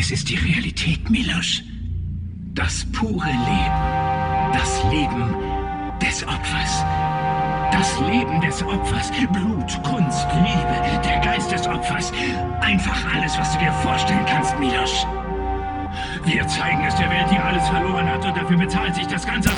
Es ist die Realität, Milosch. Das pure Leben. Das Leben des Opfers. Das Leben des Opfers. Blut, Kunst, Liebe, der Geist des Opfers. Einfach alles, was du dir vorstellen kannst, Milosch. Wir zeigen es der Welt, die alles verloren hat und dafür bezahlt sich das Ganze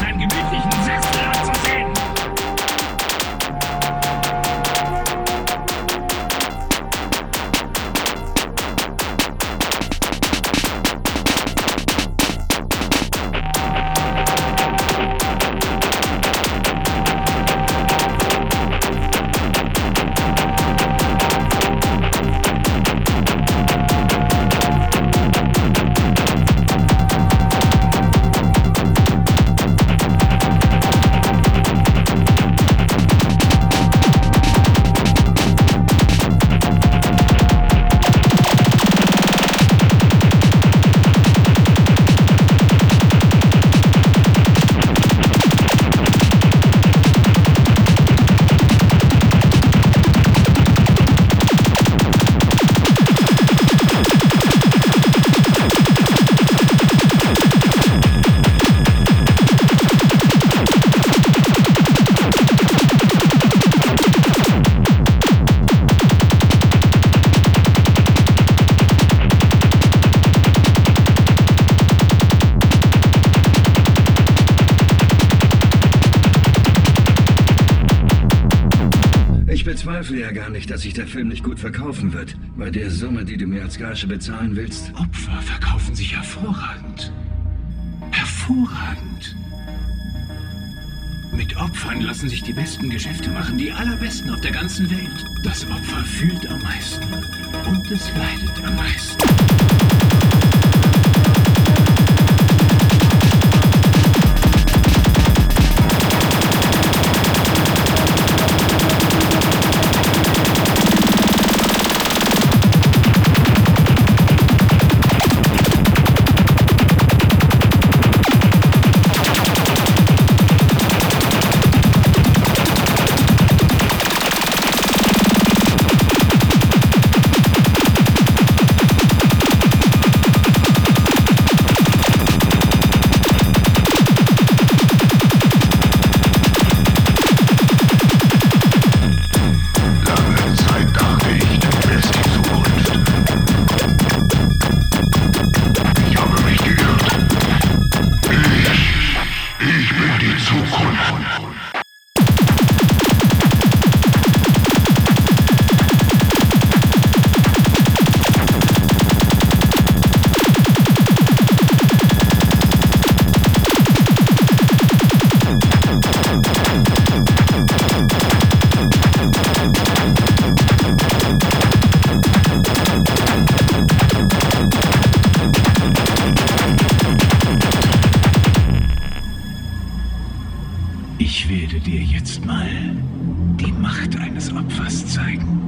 bezweifle ja gar nicht, dass sich der Film nicht gut verkaufen wird. Bei der Summe, die du mir als Gage bezahlen willst. Opfer verkaufen sich hervorragend. Hervorragend. Mit Opfern lassen sich die besten Geschäfte machen, die allerbesten auf der ganzen Welt. Das Opfer fühlt am meisten und es leidet am meisten. Ich werde dir jetzt mal die Macht eines Opfers zeigen.